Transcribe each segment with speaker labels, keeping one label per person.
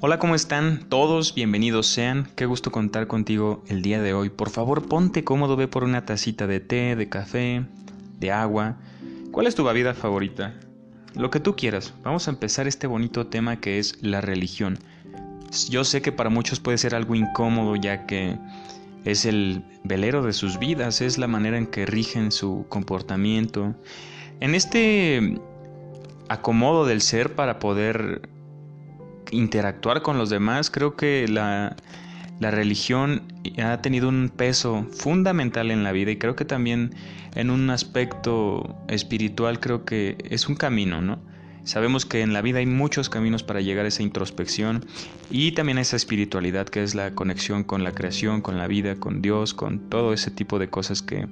Speaker 1: Hola, ¿cómo están todos? Bienvenidos sean. Qué gusto contar contigo el día de hoy. Por favor, ponte cómodo, ve por una tacita de té, de café, de agua. ¿Cuál es tu bebida favorita? Lo que tú quieras. Vamos a empezar este bonito tema que es la religión. Yo sé que para muchos puede ser algo incómodo ya que es el velero de sus vidas, es la manera en que rigen su comportamiento. En este acomodo del ser para poder interactuar con los demás, creo que la, la religión ha tenido un peso fundamental en la vida y creo que también en un aspecto espiritual creo que es un camino, ¿no? Sabemos que en la vida hay muchos caminos para llegar a esa introspección y también a esa espiritualidad que es la conexión con la creación, con la vida, con Dios, con todo ese tipo de cosas que,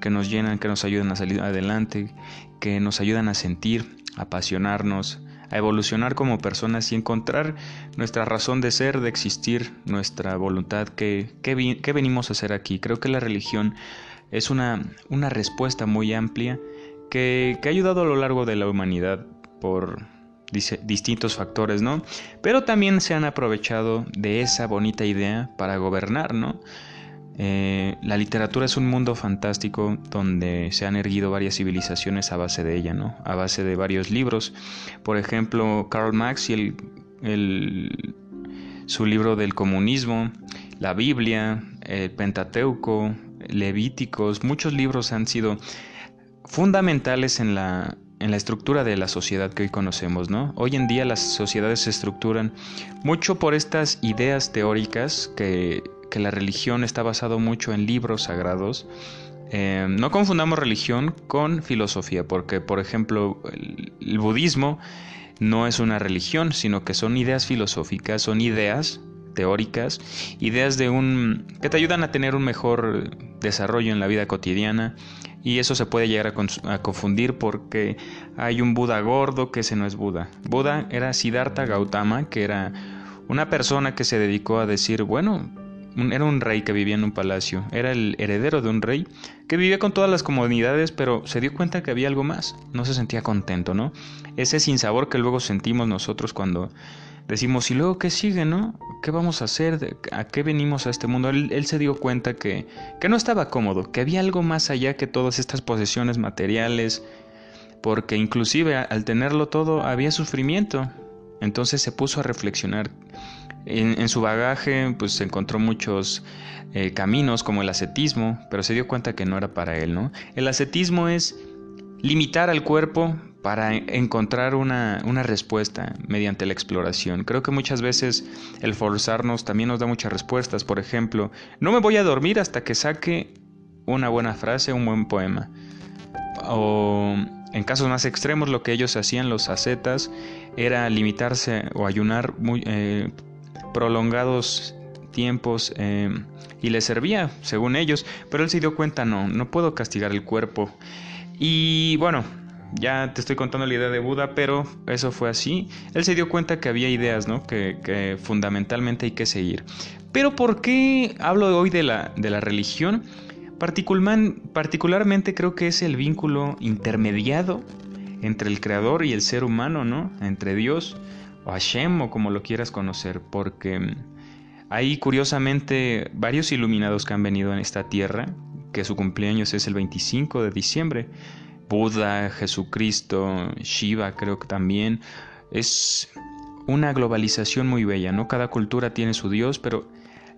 Speaker 1: que nos llenan, que nos ayudan a salir adelante, que nos ayudan a sentir, a apasionarnos, a evolucionar como personas y encontrar nuestra razón de ser, de existir, nuestra voluntad, que, que venimos a hacer aquí. Creo que la religión es una, una respuesta muy amplia que, que ha ayudado a lo largo de la humanidad por distintos factores, ¿no? Pero también se han aprovechado de esa bonita idea para gobernar, ¿no? Eh, la literatura es un mundo fantástico donde se han erguido varias civilizaciones a base de ella, ¿no? A base de varios libros. Por ejemplo, Karl Marx y el, su libro del comunismo, la Biblia, el Pentateuco, Levíticos, muchos libros han sido fundamentales en la, en la estructura de la sociedad que hoy conocemos, ¿no? Hoy en día las sociedades se estructuran mucho por estas ideas teóricas que, la religión está basado mucho en libros sagrados. Eh, no confundamos religión con filosofía, porque por ejemplo el budismo no es una religión, sino que son ideas filosóficas, son ideas teóricas, ideas de un que te ayudan a tener un mejor desarrollo en la vida cotidiana y eso se puede llegar a, confundir porque hay un Buda gordo que ese no es Buda. Buda era Siddhartha Gautama, que era una persona que se dedicó a decir, bueno, era un rey que vivía en un palacio, era el heredero de un rey que vivía con todas las comodidades, pero se dio cuenta que había algo más, no se sentía contento, ¿no? Ese sinsabor que luego sentimos nosotros cuando decimos, ¿y luego qué sigue, no? ¿Qué vamos a hacer? ¿A qué venimos a este mundo? Él, se dio cuenta que, que no estaba cómodo, que había algo más allá que todas estas posesiones materiales, porque inclusive al tenerlo todo había sufrimiento. Entonces se puso a reflexionar. En, su bagaje pues encontró muchos eh, caminos como el ascetismo, pero se dio cuenta que no era para él, ¿no? El ascetismo es limitar al cuerpo para encontrar una, una, respuesta mediante la exploración. Creo que muchas veces el forzarnos también nos da muchas respuestas. Por ejemplo, no me voy a dormir hasta que saque una buena frase, un buen poema. O en casos más extremos lo que ellos hacían, los ascetas, era limitarse o ayunar muy eh, prolongados tiempos eh, y les servía, según ellos, pero él se dio cuenta, no, no puedo castigar el cuerpo. Y bueno, ya te estoy contando la idea de Buda, pero eso fue así. Él se dio cuenta que había ideas, ¿no? Que, fundamentalmente hay que seguir. Pero ¿por qué hablo hoy de la, de la religión? particularmente creo que es el vínculo intermediado entre el creador y el ser humano, ¿no? Entre Dios o Hashem o como lo quieras conocer, porque hay curiosamente varios iluminados que han venido en esta tierra, que su cumpleaños es el 25 de diciembre. Buda, Jesucristo, Shiva creo que también. Es una globalización muy bella, ¿no? Cada cultura tiene su Dios, pero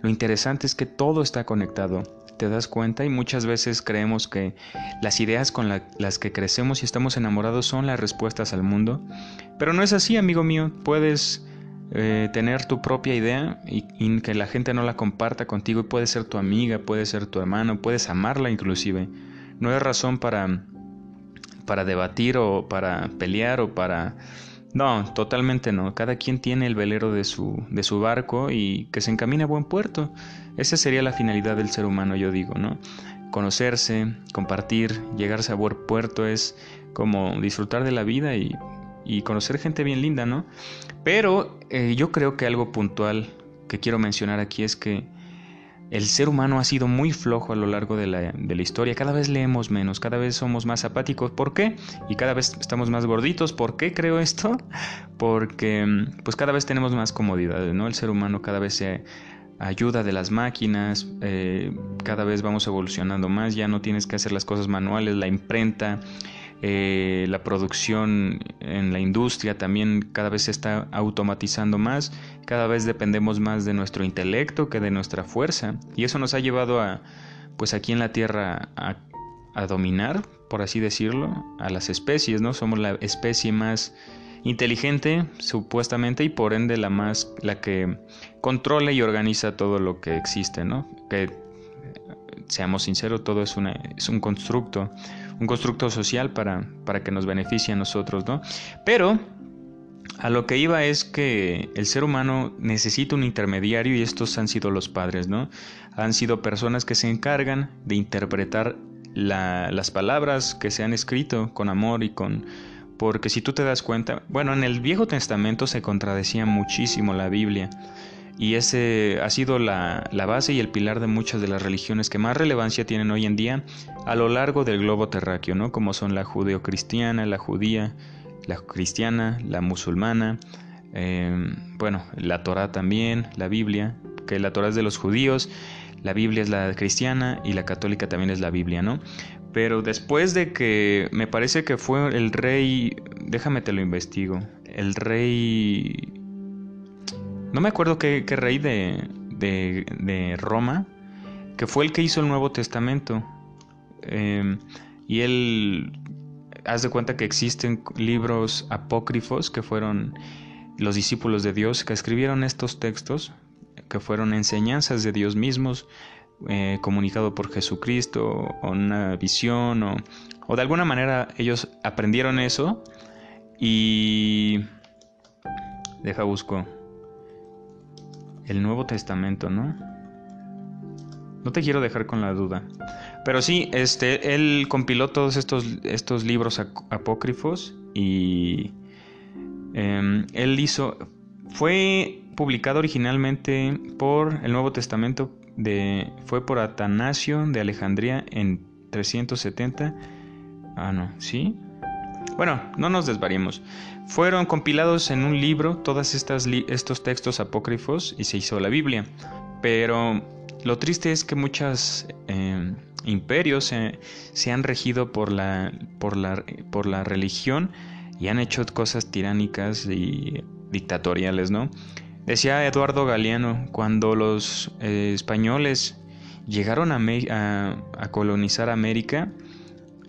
Speaker 1: lo interesante es que todo está conectado. ¿Te das cuenta? Y muchas veces creemos que las ideas con las que crecemos y estamos enamorados son las respuestas al mundo. Pero no es así, amigo mío. Puedes eh, tener tu propia idea y, que la gente no la comparta contigo y puede ser tu amiga, puede ser tu hermano, puedes amarla inclusive. No hay razón para para debatir o para pelear o para... No, totalmente no. Cada quien tiene el velero de su, de su barco y que se encamine a buen puerto. Esa sería la finalidad del ser humano, yo digo, ¿no? Conocerse, compartir, llegarse a buen puerto es como disfrutar de la vida y, y conocer gente bien linda, ¿no? Pero eh, yo creo que algo puntual que quiero mencionar aquí es que el ser humano ha sido muy flojo a lo largo de la, de la, historia. Cada vez leemos menos, cada vez somos más apáticos. ¿Por qué? Y cada vez estamos más gorditos. ¿Por qué creo esto? Porque pues cada vez tenemos más comodidades, ¿no? El ser humano cada vez se ayuda de las máquinas, eh, cada vez vamos evolucionando más, ya no tienes que hacer las cosas manuales, la imprenta, eh, la producción en la industria también cada vez se está automatizando más, cada vez dependemos más de nuestro intelecto que de nuestra fuerza y eso nos ha llevado a, pues aquí en la Tierra a, a dominar, por así decirlo, a las especies, ¿no? Somos la especie más inteligente supuestamente y por ende la más la que controla y organiza todo lo que existe, ¿no? Que seamos sinceros, todo es, es un constructo un constructo social para, para que nos beneficie a nosotros, ¿no? Pero a lo que iba es que el ser humano necesita un intermediario y estos han sido los padres, ¿no? Han sido personas que se encargan de interpretar las palabras que se han escrito con amor y con... Porque si tú te das cuenta, bueno, en el Viejo Testamento se contradecía muchísimo la Biblia y ese ha sido la, base y el pilar de muchas de las religiones que más relevancia tienen hoy en día a lo largo del globo terráqueo, ¿no? como son la judeocristiana, la judía, la cristiana, la musulmana, em, bueno, la Torah también, la Biblia, que la Torah es de los judíos, la Biblia es la cristiana y la católica también es la Biblia, ¿no? Pero después de que me parece que fue el rey, déjame te lo investigo, el rey no me acuerdo qué, rey de, de, Roma, que fue el que hizo el Nuevo Testamento. Em, y él, haz de cuenta que existen libros apócrifos que fueron los discípulos de Dios que escribieron estos textos, que fueron enseñanzas de Dios mismos, eh, comunicado por Jesucristo, o una visión, o, o de alguna manera ellos aprendieron eso y... Deja busco el Nuevo Testamento, ¿no? No te quiero dejar con la duda. Pero sí, este, él compiló todos estos, estos libros apócrifos y em, él hizo, fue publicado originalmente por el Nuevo Testamento, de, fue por Atanasio de Alejandría en 370. Ah, no, ¿sí? Bueno, no nos desvariemos. Fueron compilados en un libro todos estos textos apócrifos y se hizo la Biblia. Pero lo triste es que muchos eh, imperios se han regido por la, religión y han hecho cosas tiránicas y dictatoriales, ¿no? Decía Eduardo Galeano, cuando los eh, españoles llegaron a, colonizar América,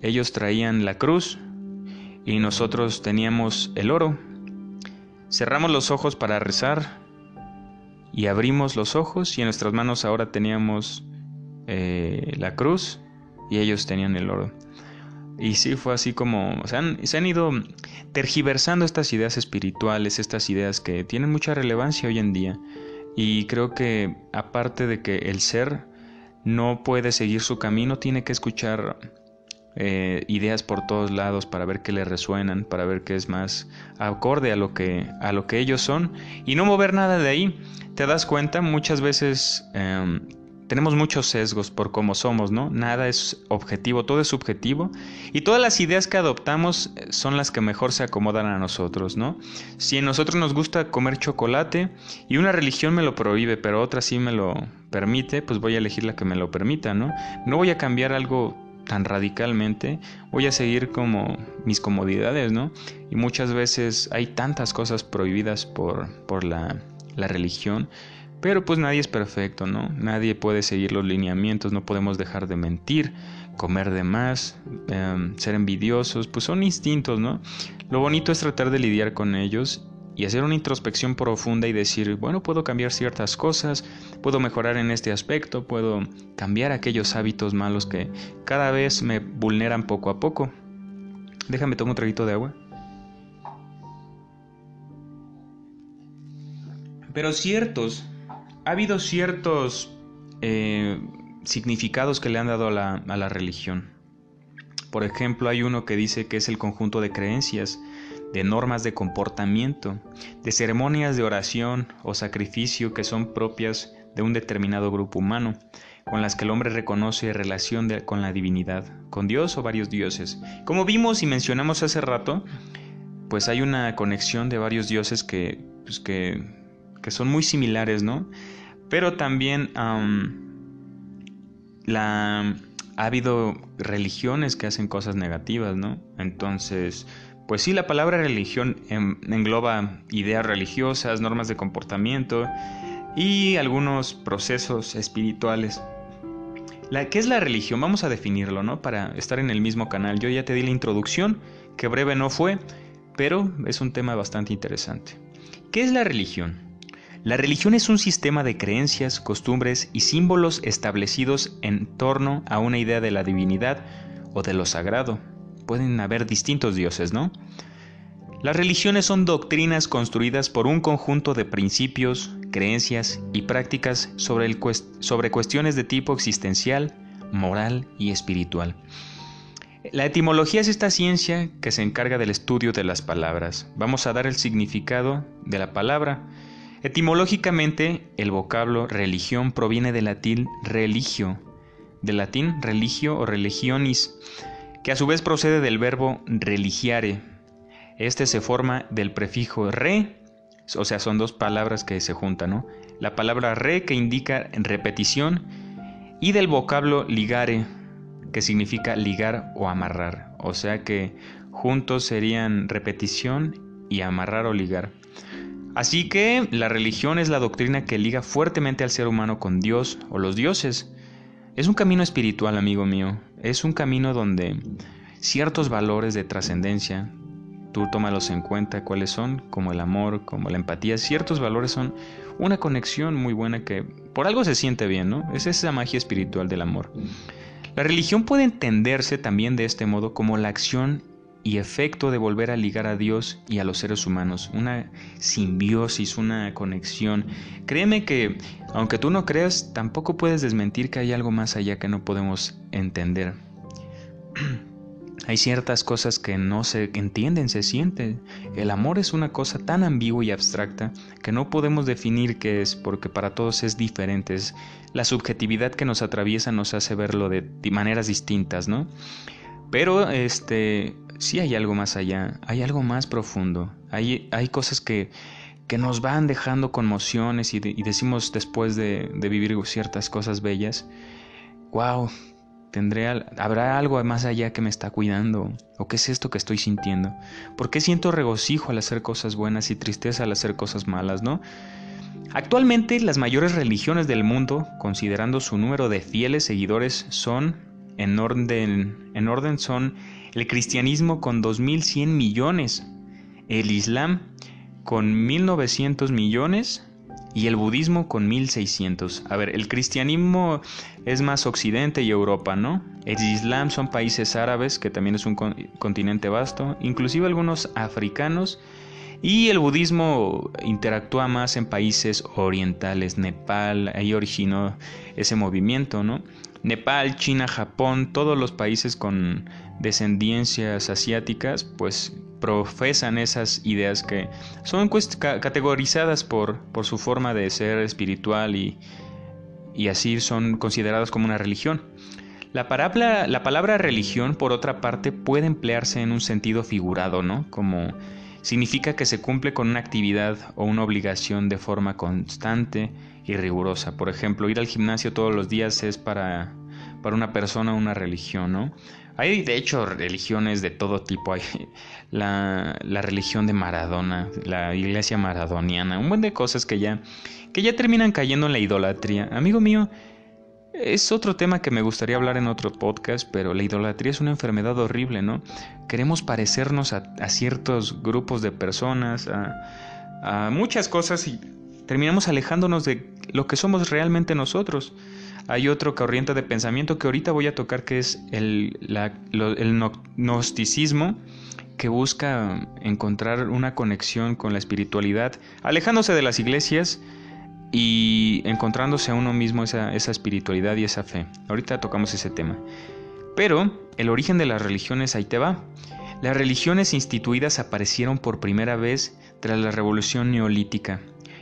Speaker 1: ellos traían la cruz, y nosotros teníamos el oro. Cerramos los ojos para rezar y abrimos los ojos y en nuestras manos ahora teníamos eh, la cruz y ellos tenían el oro. Y sí, fue así como se han, se han ido tergiversando estas ideas espirituales, estas ideas que tienen mucha relevancia hoy en día. Y creo que aparte de que el ser no puede seguir su camino, tiene que escuchar eh, ideas por todos lados para ver qué le resuenan, para ver qué es más acorde a lo que, a lo que ellos son y no mover nada de ahí. Te das cuenta, muchas veces em, tenemos muchos sesgos por cómo somos, ¿no? Nada es objetivo, todo es subjetivo y todas las ideas que adoptamos eh, son las que mejor se acomodan a nosotros, ¿no? Si a nosotros nos gusta comer chocolate y una religión me lo prohíbe, pero otra sí me lo permite, pues voy a elegir la que me lo permita, ¿no? No voy a cambiar algo tan radicalmente, voy a seguir como mis comodidades, ¿no? Y muchas veces hay tantas cosas prohibidas por, por la, la religión, pero pues nadie es perfecto, ¿no? Nadie puede seguir los lineamientos, no podemos dejar de mentir, comer de más, em, ser envidiosos, pues son instintos, ¿no? Lo bonito es tratar de lidiar con ellos y hacer una introspección profunda y decir, bueno, puedo cambiar ciertas cosas, puedo mejorar en este aspecto, puedo cambiar aquellos hábitos malos que cada vez me vulneran poco a poco. Déjame tomar un traguito de agua. Pero ciertos, ha habido ciertos eh, significados que le han dado a la, religión. Por ejemplo, hay uno que dice que es el conjunto de creencias de normas de comportamiento, de ceremonias de oración o sacrificio que son propias de un determinado grupo humano, con las que el hombre reconoce relación con la divinidad, con Dios o varios dioses. Como vimos y mencionamos hace rato, pues hay una conexión de varios dioses que, pues que, que son muy similares, ¿no? Pero también ha habido religiones que hacen cosas negativas, ¿no? Entonces, pues sí, la palabra religión engloba ideas religiosas, normas de comportamiento y algunos procesos espirituales. La, ¿Qué es la religión? Vamos a definirlo, ¿no? Para estar en el mismo canal. Yo ya te di la introducción, que breve no fue, pero es un tema bastante interesante. ¿Qué es la religión? La religión es un sistema de creencias, costumbres y símbolos establecidos en torno a una idea de la divinidad o de lo sagrado. Pueden haber distintos dioses, ¿no? Las religiones son doctrinas construidas por un conjunto de principios, creencias y prácticas sobre, cuestiones de tipo existencial, moral y espiritual. La etimología es esta ciencia que se encarga del estudio de las palabras. Vamos a dar el significado de la palabra Etimológicamente, el vocablo religión proviene del latín religio, del latín religio o religionis, que a su vez procede del verbo religiare. Este se forma del prefijo re, o sea, son dos palabras que se juntan, ¿no? La palabra re que indica repetición y del vocablo ligare, que significa ligar o amarrar, o sea que juntos serían repetición y amarrar o ligar. Así que la religión es la doctrina que liga fuertemente al ser humano con Dios o los dioses. Es un camino espiritual, amigo mío. Es un camino donde ciertos valores de trascendencia, tú tómalos en cuenta cuáles son, como el amor, como la empatía, ciertos valores son una conexión muy buena que por algo se siente bien, ¿no? Es esa magia espiritual del amor. La religión puede entenderse también de este modo como la acción y efecto de volver a ligar a Dios y a los seres humanos, una simbiosis, una conexión. Créeme que, aunque tú no creas, tampoco puedes desmentir que hay algo más allá que no podemos entender. hay ciertas cosas que no se entienden, se sienten. El amor es una cosa tan ambigua y abstracta que no podemos definir qué es, porque para todos es diferente. la subjetividad que nos atraviesa nos hace verlo de maneras distintas, ¿no? Pero este, sí hay algo más allá, hay algo más profundo, hay, hay cosas que, que nos van dejando conmociones y, y decimos después de, de, vivir ciertas cosas bellas, wow, tendré, habrá algo más allá que me está cuidando, o qué es esto que estoy sintiendo, por qué siento regocijo al hacer cosas buenas y tristeza al hacer cosas malas, ¿no? Actualmente las mayores religiones del mundo, considerando su número de fieles seguidores, son en orden, en orden son el cristianismo con 2.100 millones, el islam con 1.900 millones y el budismo con 1.600. A ver, el cristianismo es más Occidente y Europa, ¿no? El islam son países árabes, que también es un continente vasto, inclusive algunos africanos, y el budismo interactúa más en países orientales, Nepal, ahí originó ese movimiento, ¿no? Nepal, China, Japón, todos los países con descendencias asiáticas, pues profesan esas ideas que son categorizadas por, por su forma de ser espiritual y, y así son consideradas como una religión. La palabra, la palabra religión, por otra parte, puede emplearse en un sentido figurado, ¿no? Como significa que se cumple con una actividad o una obligación de forma constante y rigurosa. Por ejemplo, ir al gimnasio todos los días es para, para una persona una religión, ¿no? Hay de hecho religiones de todo tipo. Hay la, la, religión de Maradona, la iglesia maradoniana, un buen de cosas que ya, que ya terminan cayendo en la idolatría. Amigo mío, es otro tema que me gustaría hablar en otro podcast, pero la idolatría es una enfermedad horrible, ¿no? Queremos parecernos a, ciertos grupos de personas, a, muchas cosas y terminamos alejándonos de lo que somos realmente nosotros. Hay otro corriente de pensamiento que ahorita voy a tocar que es el, el gnosticismo que busca encontrar una conexión con la espiritualidad, alejándose de las iglesias y encontrándose a uno mismo esa, espiritualidad y esa fe. Ahorita tocamos ese tema. Pero el origen de las religiones ahí te va. Las religiones instituidas aparecieron por primera vez tras la revolución neolítica,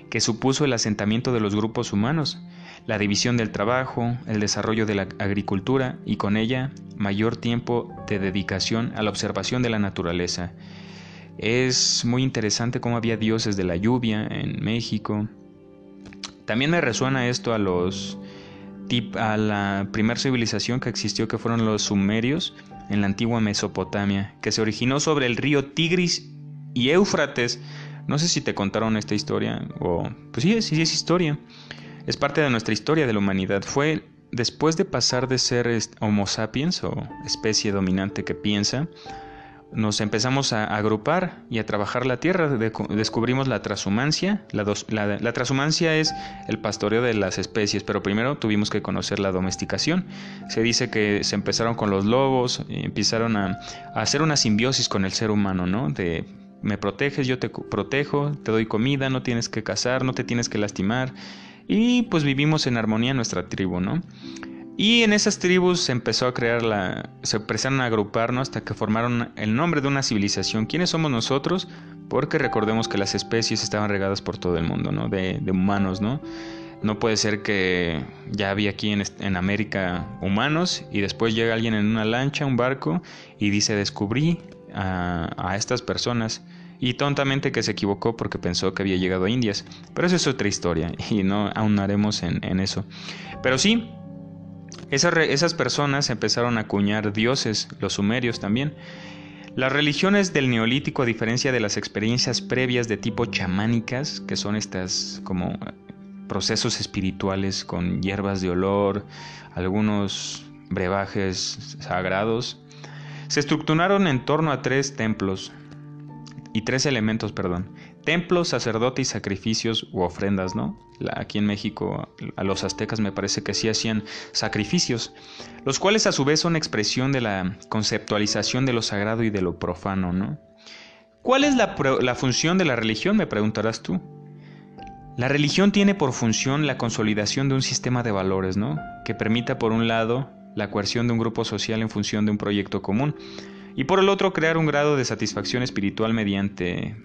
Speaker 1: que supuso el asentamiento de los grupos humanos. La división del trabajo, el desarrollo de la agricultura y con ella mayor tiempo de dedicación a la observación de la naturaleza. Es muy interesante cómo había dioses de la lluvia en México. También me resuena esto a los a la primera civilización que existió que fueron los sumerios en la antigua Mesopotamia, que se originó sobre el río Tigris y Éufrates. No sé si te contaron esta historia o pues sí, sí es historia. Es parte de nuestra historia de la humanidad. Fue después de pasar de ser Homo sapiens o especie dominante que piensa, nos empezamos a agrupar y a trabajar la tierra. descubrimos la transhumancia. La, la, transhumancia es el pastoreo de las especies, pero primero tuvimos que conocer la domesticación. Se dice que se empezaron con los lobos, empezaron a, hacer una simbiosis con el ser humano, ¿no? Me proteges, yo te protejo, te doy comida, no tienes que cazar, no te tienes que lastimar. Y pues vivimos en armonía nuestra tribu, ¿no? Y en esas tribus se empezó a crear la. se empezaron a agruparnos hasta que formaron el nombre de una civilización. ¿Quiénes somos nosotros? Porque recordemos que las especies estaban regadas por todo el mundo, ¿no? De, humanos, ¿no? No puede ser que ya había aquí en, América humanos y después llega alguien en una lancha, un barco, y dice descubrí a, estas personas. Y tontamente que se equivocó porque pensó que había llegado a Indias. Pero eso es otra historia y no aunaremos en, en eso. Pero sí, esas, personas empezaron a acuñar dioses, los sumerios también. Las religiones del neolítico, a diferencia de las experiencias previas de tipo chamánicas, que son estas como procesos espirituales con hierbas de olor, algunos brebajes sagrados, se estructuraron en torno a tres templos y tres elementos, perdón, templos, sacerdote y sacrificios u ofrendas, ¿no? Aquí en México a los aztecas me parece que sí hacían sacrificios, los cuales a su vez son expresión de la conceptualización de lo sagrado y de lo profano, ¿no? ¿Cuál es la, la función de la religión? Me preguntarás tú. La religión tiene por función la consolidación de un sistema de valores, ¿no? Que permita, por un lado, la coerción de un grupo social en función de un proyecto común, y por el otro, crear un grado de satisfacción espiritual mediante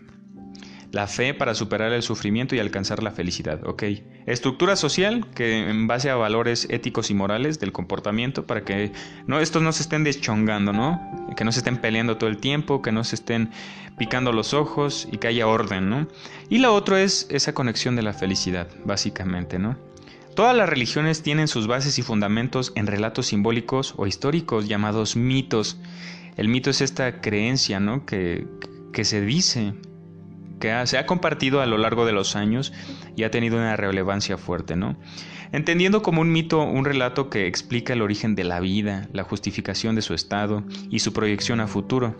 Speaker 1: la fe para superar el sufrimiento y alcanzar la felicidad. Ok. Estructura social que en base a valores éticos y morales del comportamiento para que no, estos no se estén deschongando, ¿no? Que no se estén peleando todo el tiempo, que no se estén picando los ojos y que haya orden, ¿no? Y la otra es esa conexión de la felicidad, básicamente, ¿no? Todas las religiones tienen sus bases y fundamentos en relatos simbólicos o históricos llamados mitos. El mito es esta creencia, ¿no? Que, que se dice que se ha compartido a lo largo de los años y ha tenido una relevancia fuerte, ¿no? Entendiendo como un mito un relato que explica el origen de la vida, la justificación de su estado y su proyección a futuro.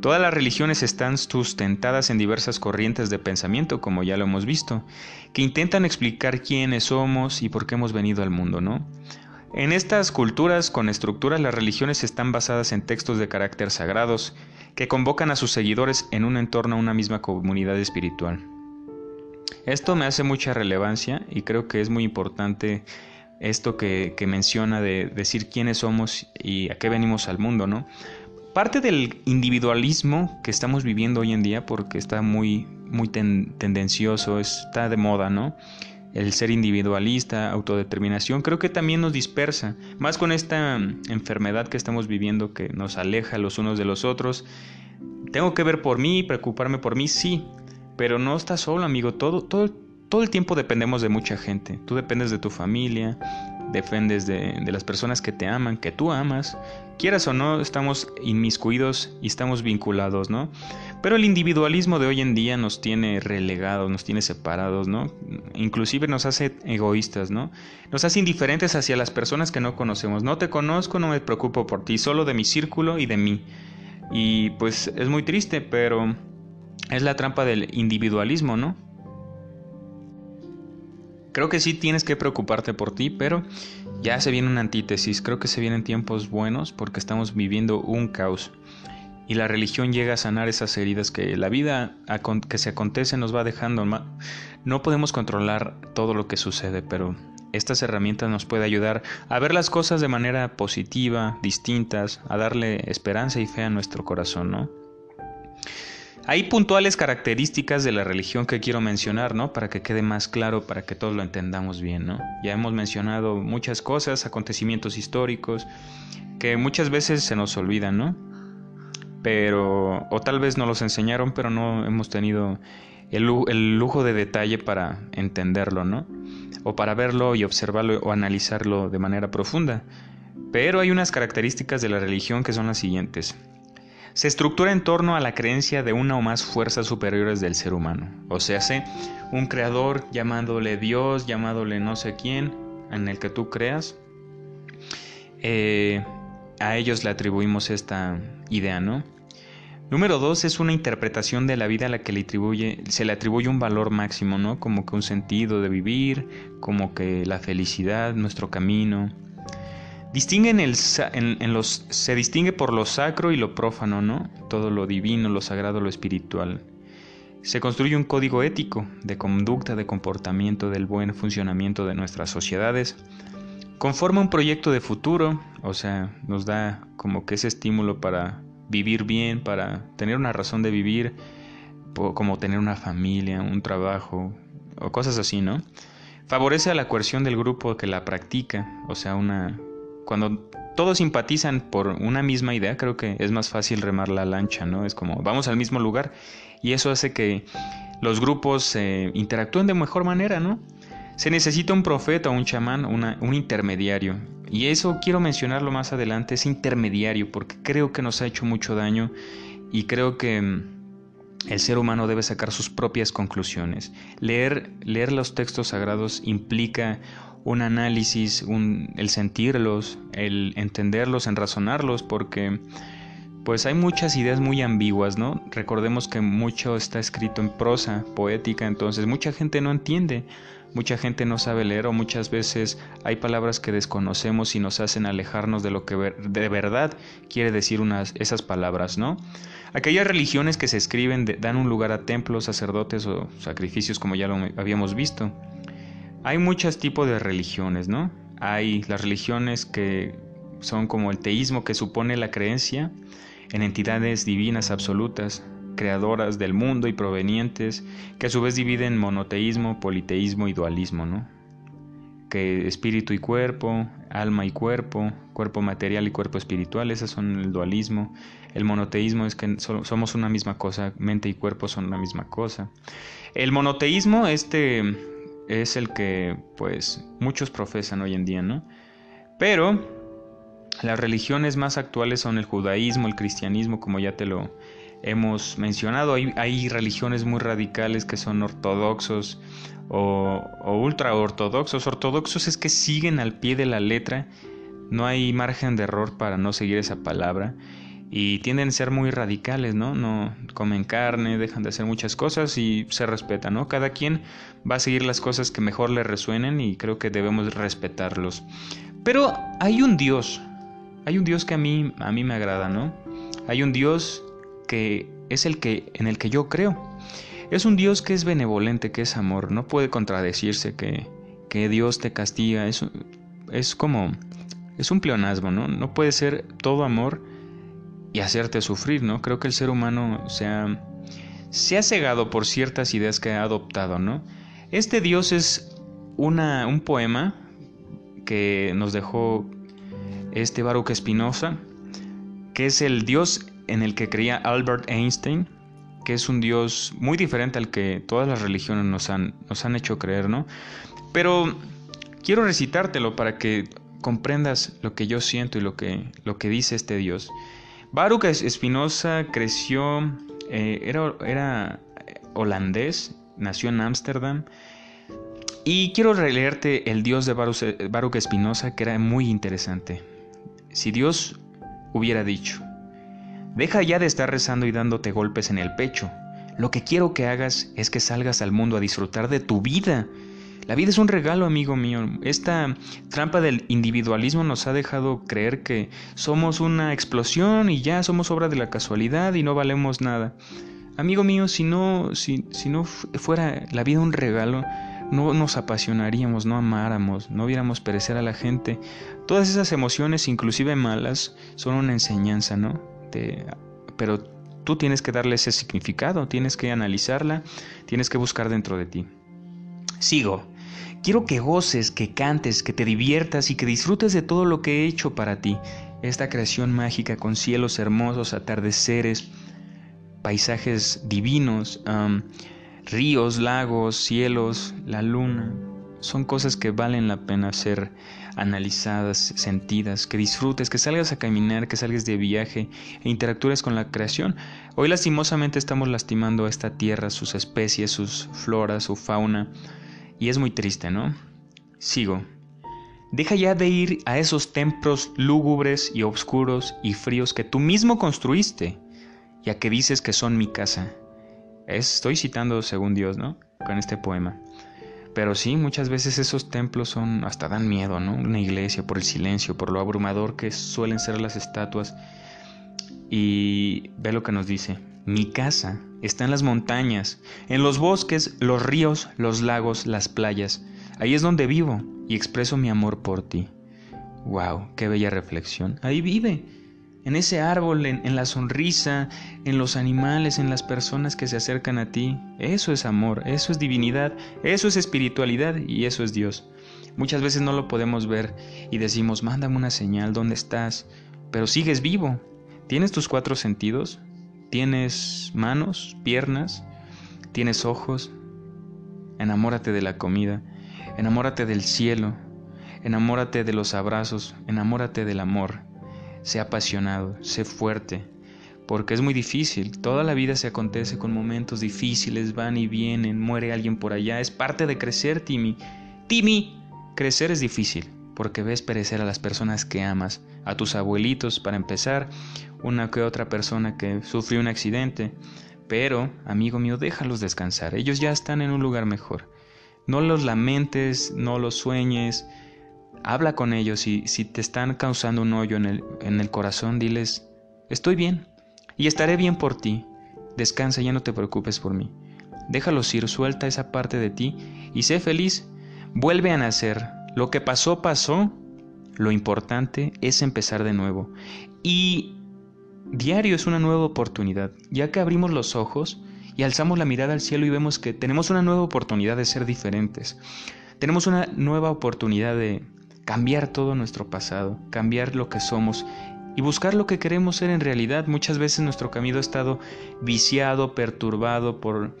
Speaker 1: Todas las religiones están sustentadas en diversas corrientes de pensamiento, como ya lo hemos visto, que intentan explicar quiénes somos y por qué hemos venido al mundo, ¿no? En estas culturas con estructuras las religiones están basadas en textos de carácter sagrados, que convocan a sus seguidores en un entorno a una misma comunidad espiritual. Esto me hace mucha relevancia y creo que es muy importante esto que, menciona de decir quiénes somos y a qué venimos al mundo, ¿no? Parte del individualismo que estamos viviendo hoy en día, porque está muy, muy tendencioso, está de moda, ¿no? El ser individualista, autodeterminación, creo que también nos dispersa, más con esta enfermedad que estamos viviendo que nos aleja los unos de los otros. Tengo que ver por mí, preocuparme por mí, sí, pero no estás solo, amigo, todo, todo, todo el tiempo dependemos de mucha gente. Tú dependes de tu familia, dependes de, de las personas que te aman, que tú amas, quieras o no, estamos inmiscuidos y estamos vinculados, ¿no? Pero el individualismo de hoy en día nos tiene relegados, nos tiene separados, ¿no? Inclusive nos hace egoístas, ¿no? Nos hace indiferentes hacia las personas que no conocemos. No te conozco, no me preocupo por ti, solo de mi círculo y de mí. Y pues es muy triste, pero es la trampa del individualismo, ¿no? Creo que sí tienes que preocuparte por ti, pero ya se viene una antítesis. Creo que se vienen tiempos buenos porque estamos viviendo un caos y la religión llega a sanar esas heridas que la vida que se acontece nos va dejando. No podemos controlar todo lo que sucede, pero estas herramientas nos pueden ayudar a ver las cosas de manera positiva, distintas, a darle esperanza y fe a nuestro corazón, ¿no? Hay puntuales características de la religión que quiero mencionar, ¿no? Para que quede más claro, para que todos lo entendamos bien, ¿no? Ya hemos mencionado muchas cosas, acontecimientos históricos, que muchas veces se nos olvidan, ¿no? Pero, o tal vez nos los enseñaron, pero no hemos tenido el, lujo de detalle para entenderlo, ¿no? O para verlo y observarlo o analizarlo de manera profunda. Pero hay unas características de la religión que son las siguientes. Se estructura en torno a la creencia de una o más fuerzas superiores del ser humano. O sea, sé un creador llamándole Dios, llamándole no sé quién, en el que tú creas. Eh, a ellos le atribuimos esta idea, ¿no? Número dos es una interpretación de la vida a la que le atribuye, se le atribuye un valor máximo, ¿no? Como que un sentido de vivir, como que la felicidad, nuestro camino, Distinguen el, en, los, se distingue por lo sacro y lo profano, ¿no? Todo lo divino, lo sagrado, lo espiritual. Se construye un código ético de conducta, de comportamiento, del buen funcionamiento de nuestras sociedades. Conforma un proyecto de futuro, o sea, nos da como que ese estímulo para vivir bien, para tener una razón de vivir, como tener una familia, un trabajo, o cosas así, ¿no? Favorece a la coerción del grupo que la practica, o sea, una cuando todos simpatizan por una misma idea, creo que es más fácil remar la lancha, ¿no? Es como vamos al mismo lugar y eso hace que los grupos eh, interactúen de mejor manera, ¿no? Se necesita un profeta, un chamán, un intermediario. Y eso quiero mencionarlo más adelante, ese intermediario, porque creo que nos ha hecho mucho daño y creo que mm, el ser humano debe sacar sus propias conclusiones. Leer, leer los textos sagrados implica un análisis, un, el sentirlos, el entenderlos, en razonarlos, porque pues hay muchas ideas muy ambiguas, ¿no? Recordemos que mucho está escrito en prosa poética, entonces mucha gente no entiende, mucha gente no sabe leer o muchas veces hay palabras que desconocemos y nos hacen alejarnos de lo que de verdad quiere decir unas, esas palabras, ¿no? Aquellas religiones que se escriben dan un lugar a templos, sacerdotes o sacrificios como ya lo habíamos visto. Hay muchos tipos de religiones, ¿no? Hay las religiones que son como el teísmo que supone la creencia en entidades divinas absolutas, creadoras del mundo y provenientes, que a su vez dividen monoteísmo, politeísmo y dualismo, ¿no? Que espíritu y cuerpo, alma y cuerpo, cuerpo material y cuerpo espiritual, esos son el dualismo. El monoteísmo es que somos una misma cosa, mente y cuerpo son una misma cosa. El monoteísmo, este es el que pues muchos profesan hoy en día, ¿no? Pero las religiones más actuales son el judaísmo, el cristianismo, como ya te lo hemos mencionado. Hay, religiones muy radicales que son ortodoxos o, o ultra ortodoxos. Ortodoxos es que siguen al pie de la letra, no hay margen de error para no seguir esa palabra y tienden a ser muy radicales, ¿no? No comen carne, dejan de hacer muchas cosas y se respeta, ¿no? Cada quien va a seguir las cosas que mejor le resuenen y creo que debemos respetarlos. Pero hay un Dios, hay un Dios que a mí a mí me agrada, ¿no? Hay un Dios que es el que en el que yo creo. Es un Dios que es benevolente, que es amor, no puede contradecirse que, que Dios te castiga, es, es como es un pleonasmo, ¿no? No puede ser todo amor y hacerte sufrir, ¿no? Creo que el ser humano se ha, se ha cegado por ciertas ideas que ha adoptado, ¿no? Este Dios es una, un poema que nos dejó este Baruch Spinoza, que es el Dios en el que creía Albert Einstein, que es un Dios muy diferente al que todas las religiones nos han, nos han hecho creer, ¿no? Pero quiero recitártelo para que comprendas lo que yo siento y lo que, lo que dice este Dios. Baruch Espinosa creció, eh, era, era, holandés, nació en Ámsterdam. Y quiero releerte el Dios de Baruch Espinosa, que era muy interesante. Si Dios hubiera dicho, deja ya de estar rezando y dándote golpes en el pecho, lo que quiero que hagas es que salgas al mundo a disfrutar de tu vida la vida es un regalo, amigo mío. Esta trampa del individualismo nos ha dejado creer que somos una explosión y ya somos obra de la casualidad y no valemos nada. Amigo mío, si no, si, si no fuera la vida un regalo, no nos apasionaríamos, no amáramos, no viéramos perecer a la gente. Todas esas emociones, inclusive malas, son una enseñanza, ¿no? pero tú tienes que darle ese significado, tienes que analizarla, tienes que buscar dentro de ti. Sigo. Quiero que goces, que cantes, que te diviertas y que disfrutes de todo lo que he hecho para ti. Esta creación mágica con cielos hermosos, atardeceres, paisajes divinos, ríos, lagos, cielos, la luna. Son cosas que valen la pena ser analizadas, sentidas, que disfrutes, que salgas a caminar, que salgas de viaje e interactúes con la creación. Hoy lastimosamente estamos lastimando a esta tierra, sus especies, sus floras, su fauna, y es muy triste, ¿no? Sigo. Deja ya de ir a esos templos lúgubres y oscuros y fríos que tú mismo construiste, ya que dices que son mi casa. Estoy citando según Dios, ¿no? Con este poema. Pero sí, muchas veces esos templos son hasta dan miedo, ¿no? Una iglesia por el silencio, por lo abrumador que suelen ser las estatuas. Y ve lo que nos dice. Mi casa está en las montañas, en los bosques, los ríos, los lagos, las playas. Ahí es donde vivo y expreso mi amor por ti. Wow, qué bella reflexión. Ahí vive en ese árbol, en, la sonrisa, en los animales, en las personas que se acercan a ti. Eso es amor, eso es divinidad, eso es espiritualidad y eso es Dios. Muchas veces no lo podemos ver y decimos, mándame una señal, ¿dónde estás? Pero sigues vivo. ¿Tienes tus cuatro sentidos? ¿Tienes manos, piernas? ¿Tienes ojos? Enamórate de la comida, enamórate del cielo, enamórate de los abrazos, enamórate del amor. Sé apasionado, sé fuerte, porque es muy difícil. Toda la vida se acontece con momentos difíciles, van y vienen, muere alguien por allá. Es parte de crecer, Timmy. Timmy, crecer es difícil, porque ves perecer a las personas que amas, a tus abuelitos para empezar, una que otra persona que sufrió un accidente. Pero, amigo mío, déjalos descansar. Ellos ya están en un lugar mejor. No los lamentes, no los sueñes, Habla con ellos y si te están causando un hoyo en el, en el corazón, diles, estoy bien y estaré bien por ti. Descansa, ya no te preocupes por mí. Déjalos ir, suelta esa parte de ti y sé feliz. Vuelve a nacer. Lo que pasó, pasó. Lo importante es empezar de nuevo. Y diario es una nueva oportunidad. Ya que abrimos los ojos y alzamos la mirada al cielo y vemos que tenemos una nueva oportunidad de ser diferentes. Tenemos una nueva oportunidad de, cambiar todo nuestro pasado, cambiar lo que somos y buscar lo que queremos ser en realidad. Muchas veces nuestro camino ha estado viciado, perturbado por,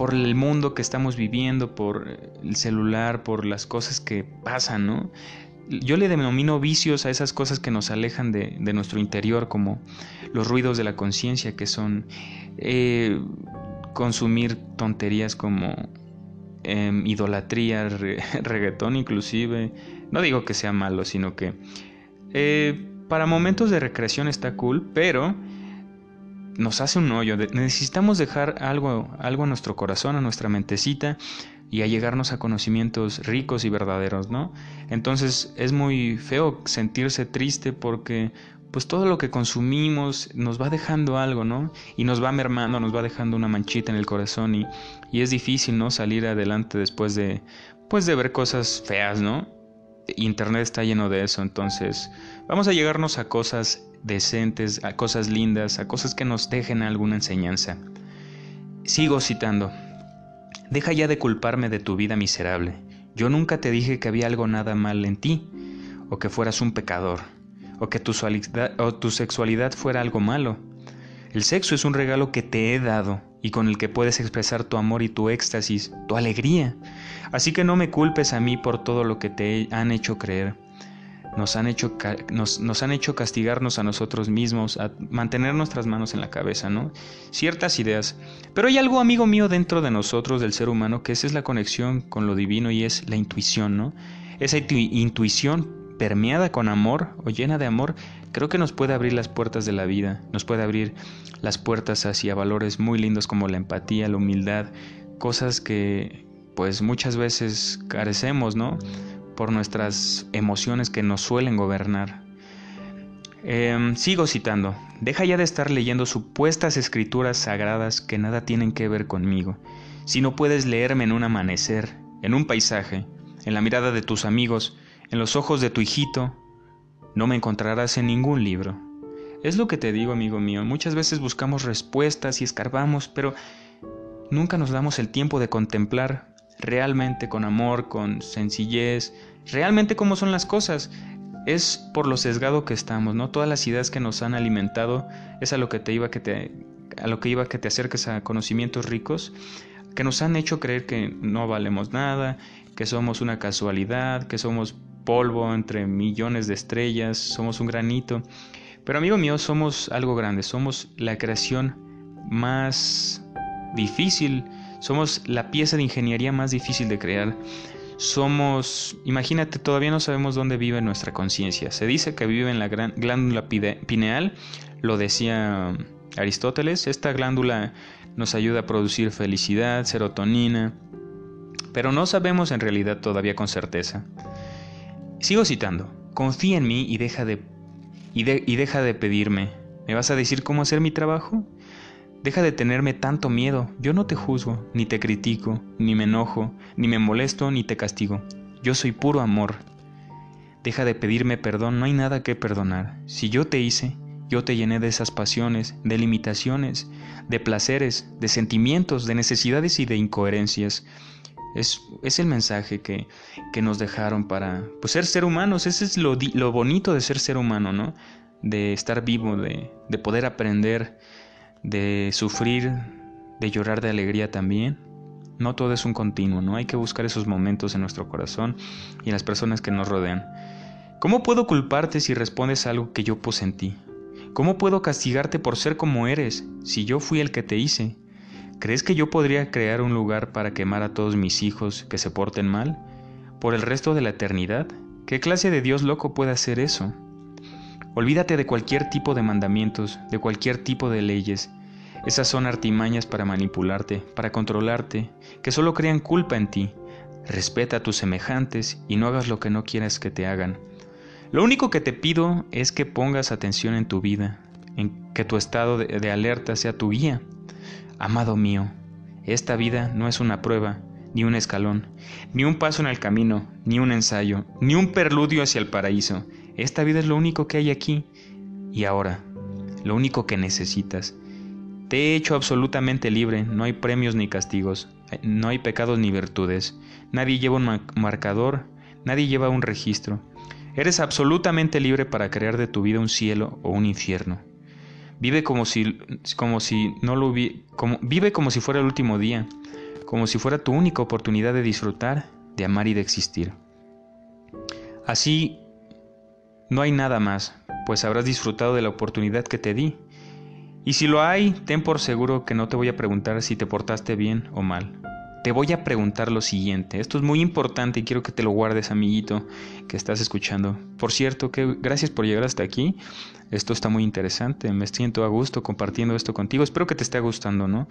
Speaker 1: por el mundo que estamos viviendo, por el celular, por las cosas que pasan, ¿no? Yo le denomino vicios a esas cosas que nos alejan de, nuestro interior, como los ruidos de la conciencia, que son eh, consumir tonterías como Em, idolatría, reggaetón inclusive. No digo que sea malo, sino que eh, para momentos de recreación está cool, pero nos hace un hoyo. necesitamos dejar algo, algo a nuestro corazón, a nuestra mentecita y a llegarnos a conocimientos ricos y verdaderos, ¿no? Entonces es muy feo sentirse triste porque pues todo lo que consumimos nos va dejando algo, ¿no? Y nos va mermando, nos va dejando una manchita en el corazón y, y, es difícil, ¿no? Salir adelante después de, pues de ver cosas feas, ¿no? Internet está lleno de eso, entonces vamos a llegarnos a cosas decentes, a cosas lindas, a cosas que nos dejen alguna enseñanza. Sigo citando. Deja ya de culparme de tu vida miserable. Yo nunca te dije que había algo nada mal en ti, o que fueras un pecador o que tu, o tu sexualidad fuera algo malo. El sexo es un regalo que te he dado y con el que puedes expresar tu amor y tu éxtasis, tu alegría. Así que no me culpes a mí por todo lo que te han hecho creer. Nos han hecho, nos, han hecho castigarnos a nosotros mismos, a mantener nuestras manos en la cabeza, ¿no? Ciertas ideas. Pero hay algo, amigo mío, dentro de nosotros, del ser humano, que esa es la conexión con lo divino y es la intuición, ¿no? Esa intuición permeada con amor o llena de amor, creo que nos puede abrir las puertas de la vida, nos puede abrir las puertas hacia valores muy lindos como la empatía, la humildad, cosas que pues muchas veces carecemos, ¿no? Por nuestras emociones que nos suelen gobernar. Em, sigo citando, deja ya de estar leyendo supuestas escrituras sagradas que nada tienen que ver conmigo. Si no puedes leerme en un amanecer, en un paisaje, en la mirada de tus amigos, en los ojos de tu hijito no me encontrarás en ningún libro. Es lo que te digo, amigo mío. Muchas veces buscamos respuestas y escarbamos, pero nunca nos damos el tiempo de contemplar realmente con amor, con sencillez, realmente cómo son las cosas. Es por lo sesgado que estamos, ¿no? Todas las ideas que nos han alimentado es a lo que te iba que te a lo que iba que te acerques a conocimientos ricos que nos han hecho creer que no valemos nada, que somos una casualidad, que somos polvo entre millones de estrellas, somos un granito. Pero amigo mío, somos algo grande, somos la creación más difícil, somos la pieza de ingeniería más difícil de crear. Somos, imagínate, todavía no sabemos dónde vive nuestra conciencia. Se dice que vive en la glándula pineal, lo decía Aristóteles. Esta glándula nos ayuda a producir felicidad, serotonina, pero no sabemos en realidad todavía con certeza. Sigo citando, confía en mí y deja de y, deja de pedirme. ¿Me vas a decir cómo hacer mi trabajo? Deja de tenerme tanto miedo. Yo no te juzgo, ni te critico, ni me enojo, ni me molesto, ni te castigo. Yo soy puro amor. Deja de pedirme perdón, no hay nada que perdonar. Si yo te hice, yo te llené de esas pasiones, de limitaciones, de placeres, de sentimientos, de necesidades y de incoherencias. Es, es el mensaje que, que, nos dejaron para pues, ser ser humanos. Ese es lo, lo, bonito de ser ser humano, ¿no? De estar vivo, de, de poder aprender, de sufrir, de llorar de alegría también. No todo es un continuo, ¿no? Hay que buscar esos momentos en nuestro corazón y en las personas que nos rodean. ¿Cómo puedo culparte si respondes algo que yo puse en ti? ¿Cómo puedo castigarte por ser como eres si yo fui el que te hice? ¿Crees que yo podría crear un lugar para quemar a todos mis hijos que se porten mal? ¿Por el resto de la eternidad? ¿Qué clase de Dios loco puede hacer eso? Olvídate de cualquier tipo de mandamientos, de cualquier tipo de leyes. Esas son artimañas para manipularte, para controlarte, que solo crean culpa en ti. Respeta a tus semejantes y no hagas lo que no quieras que te hagan. Lo único que te pido es que pongas atención en tu vida, en que tu estado de, de alerta sea tu guía. Amado mío, esta vida no es una prueba, ni un escalón, ni un paso en el camino, ni un ensayo, ni un perludio hacia el paraíso. Esta vida es lo único que hay aquí y ahora, lo único que necesitas. Te he hecho absolutamente libre, no hay premios ni castigos, no hay pecados ni virtudes, nadie lleva un marcador, nadie lleva un registro. Eres absolutamente libre para crear de tu vida un cielo o un infierno. Vive como si, como si no lo como, vive como si fuera el último día, como si fuera tu única oportunidad de disfrutar, de amar y de existir. Así no hay nada más, pues habrás disfrutado de la oportunidad que te di. Y si lo hay, ten por seguro que no te voy a preguntar si te portaste bien o mal te voy a preguntar lo siguiente. Esto es muy importante y quiero que te lo guardes, amiguito, que estás escuchando. Por cierto, que gracias por llegar hasta aquí. Esto está muy interesante. Me siento a gusto compartiendo esto contigo. Espero que te esté gustando, ¿no?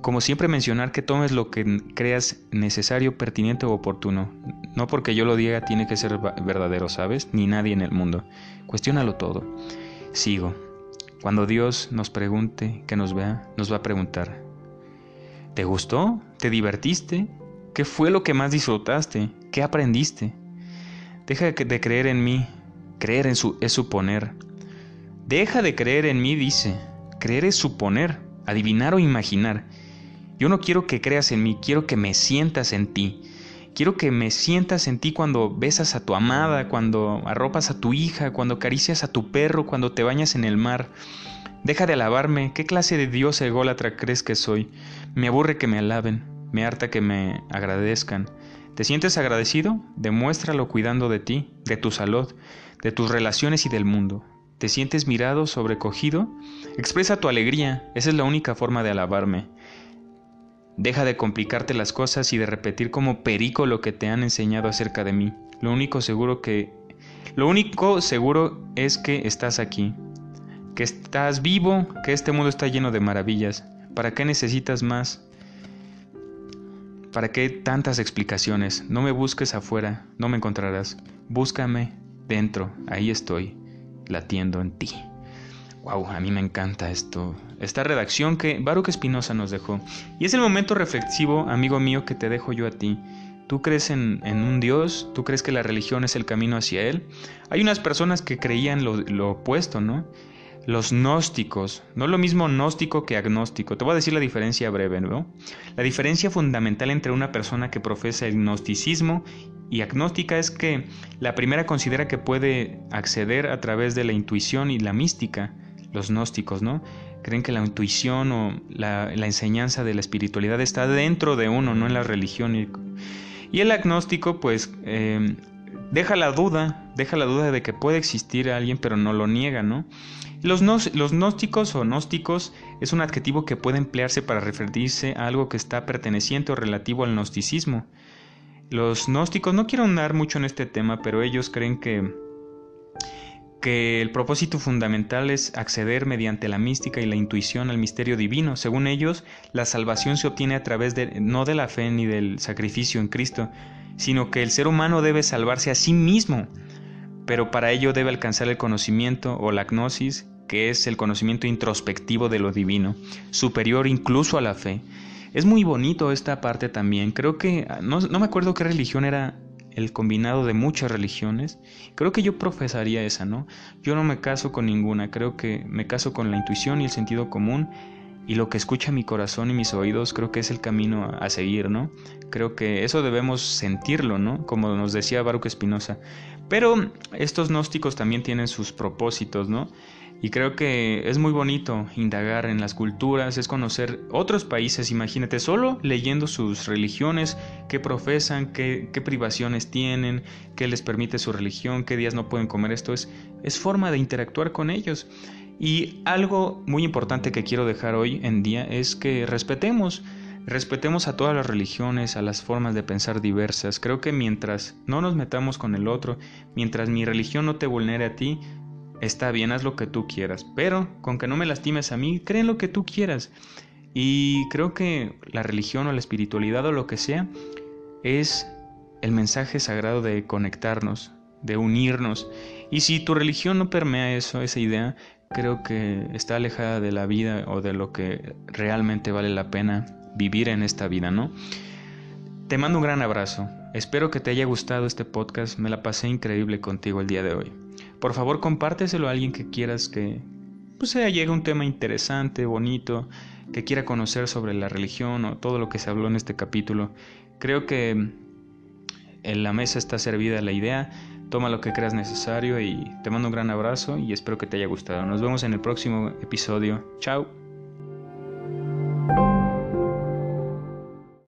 Speaker 1: Como siempre mencionar que tomes lo que creas necesario, pertinente o oportuno. No porque yo lo diga tiene que ser verdadero, ¿sabes? Ni nadie en el mundo. Cuestiónalo todo. Sigo. Cuando Dios nos pregunte, que nos vea, nos va a preguntar, ¿Te gustó? ¿Te divertiste? ¿Qué fue lo que más disfrutaste? ¿Qué aprendiste? Deja de creer en mí. Creer en su es suponer. Deja de creer en mí, dice. Creer es suponer, adivinar o imaginar. Yo no quiero que creas en mí, quiero que me sientas en ti. Quiero que me sientas en ti cuando besas a tu amada, cuando arropas a tu hija, cuando acaricias a tu perro, cuando te bañas en el mar. Deja de alabarme, ¿qué clase de Dios ególatra crees que soy? Me aburre que me alaben, me harta que me agradezcan. ¿Te sientes agradecido? Demuéstralo cuidando de ti, de tu salud, de tus relaciones y del mundo. ¿Te sientes mirado, sobrecogido? Expresa tu alegría, esa es la única forma de alabarme. Deja de complicarte las cosas y de repetir como perico lo que te han enseñado acerca de mí. Lo único seguro que lo único seguro es que estás aquí, que estás vivo, que este mundo está lleno de maravillas. ¿Para qué necesitas más? ¿Para qué tantas explicaciones? No me busques afuera, no me encontrarás. Búscame dentro, ahí estoy, latiendo en ti. Wow, a mí me encanta esto. Esta redacción que Baruch Espinosa nos dejó. Y es el momento reflexivo, amigo mío, que te dejo yo a ti. ¿Tú crees en, un Dios? ¿Tú crees que la religión es el camino hacia Él? Hay unas personas que creían lo, lo opuesto, ¿no? Los gnósticos. No es lo mismo gnóstico que agnóstico. Te voy a decir la diferencia breve, ¿no? La diferencia fundamental entre una persona que profesa el gnosticismo y agnóstica es que la primera considera que puede acceder a través de la intuición y la mística, los gnósticos, ¿no? Creen que la intuición o la, enseñanza de la espiritualidad está dentro de uno, no en la religión. Y, el agnóstico, pues, eh, deja la duda, deja la duda de que puede existir alguien, pero no lo niega, ¿no? Los, los gnósticos o gnósticos es un adjetivo que puede emplearse para referirse a algo que está perteneciente o relativo al gnosticismo. Los gnósticos, no quiero andar mucho en este tema, pero ellos creen que, que el propósito fundamental es acceder mediante la mística y la intuición al misterio divino. Según ellos, la salvación se obtiene a través de, no de la fe ni del sacrificio en Cristo, sino que el ser humano debe salvarse a sí mismo pero para ello debe alcanzar el conocimiento o la gnosis, que es el conocimiento introspectivo de lo divino, superior incluso a la fe. Es muy bonito esta parte también. Creo que, no, me acuerdo qué religión era el combinado de muchas religiones. Creo que yo profesaría esa, ¿no? Yo no me caso con ninguna, creo que me caso con la intuición y el sentido común y lo que escucha mi corazón y mis oídos creo que es el camino a seguir, ¿no? Creo que eso debemos sentirlo, ¿no? Como nos decía Baruch Espinosa. Pero estos gnósticos también tienen sus propósitos, ¿no? Y creo que es muy bonito indagar en las culturas, es conocer otros países, imagínate, solo leyendo sus religiones, qué profesan, qué, privaciones tienen, qué les permite su religión, qué días no pueden comer, esto es, es forma de interactuar con ellos. Y algo muy importante que quiero dejar hoy en día es que respetemos Respetemos a todas las religiones, a las formas de pensar diversas. Creo que mientras no nos metamos con el otro, mientras mi religión no te vulnere a ti, está bien, haz lo que tú quieras. Pero con que no me lastimes a mí, cree lo que tú quieras. Y creo que la religión o la espiritualidad o lo que sea es el mensaje sagrado de conectarnos, de unirnos. Y si tu religión no permea eso, esa idea, creo que está alejada de la vida o de lo que realmente vale la pena vivir en esta vida, ¿no? Te mando un gran abrazo. Espero que te haya gustado este podcast. Me la pasé increíble contigo el día de hoy. Por favor, compárteselo a alguien que quieras que pues sea llegue un tema interesante, bonito, que quiera conocer sobre la religión o todo lo que se habló en este capítulo. Creo que en la mesa está servida la idea. Toma lo que creas necesario y te mando un gran abrazo y espero que te haya gustado. Nos vemos en el próximo episodio. Chao.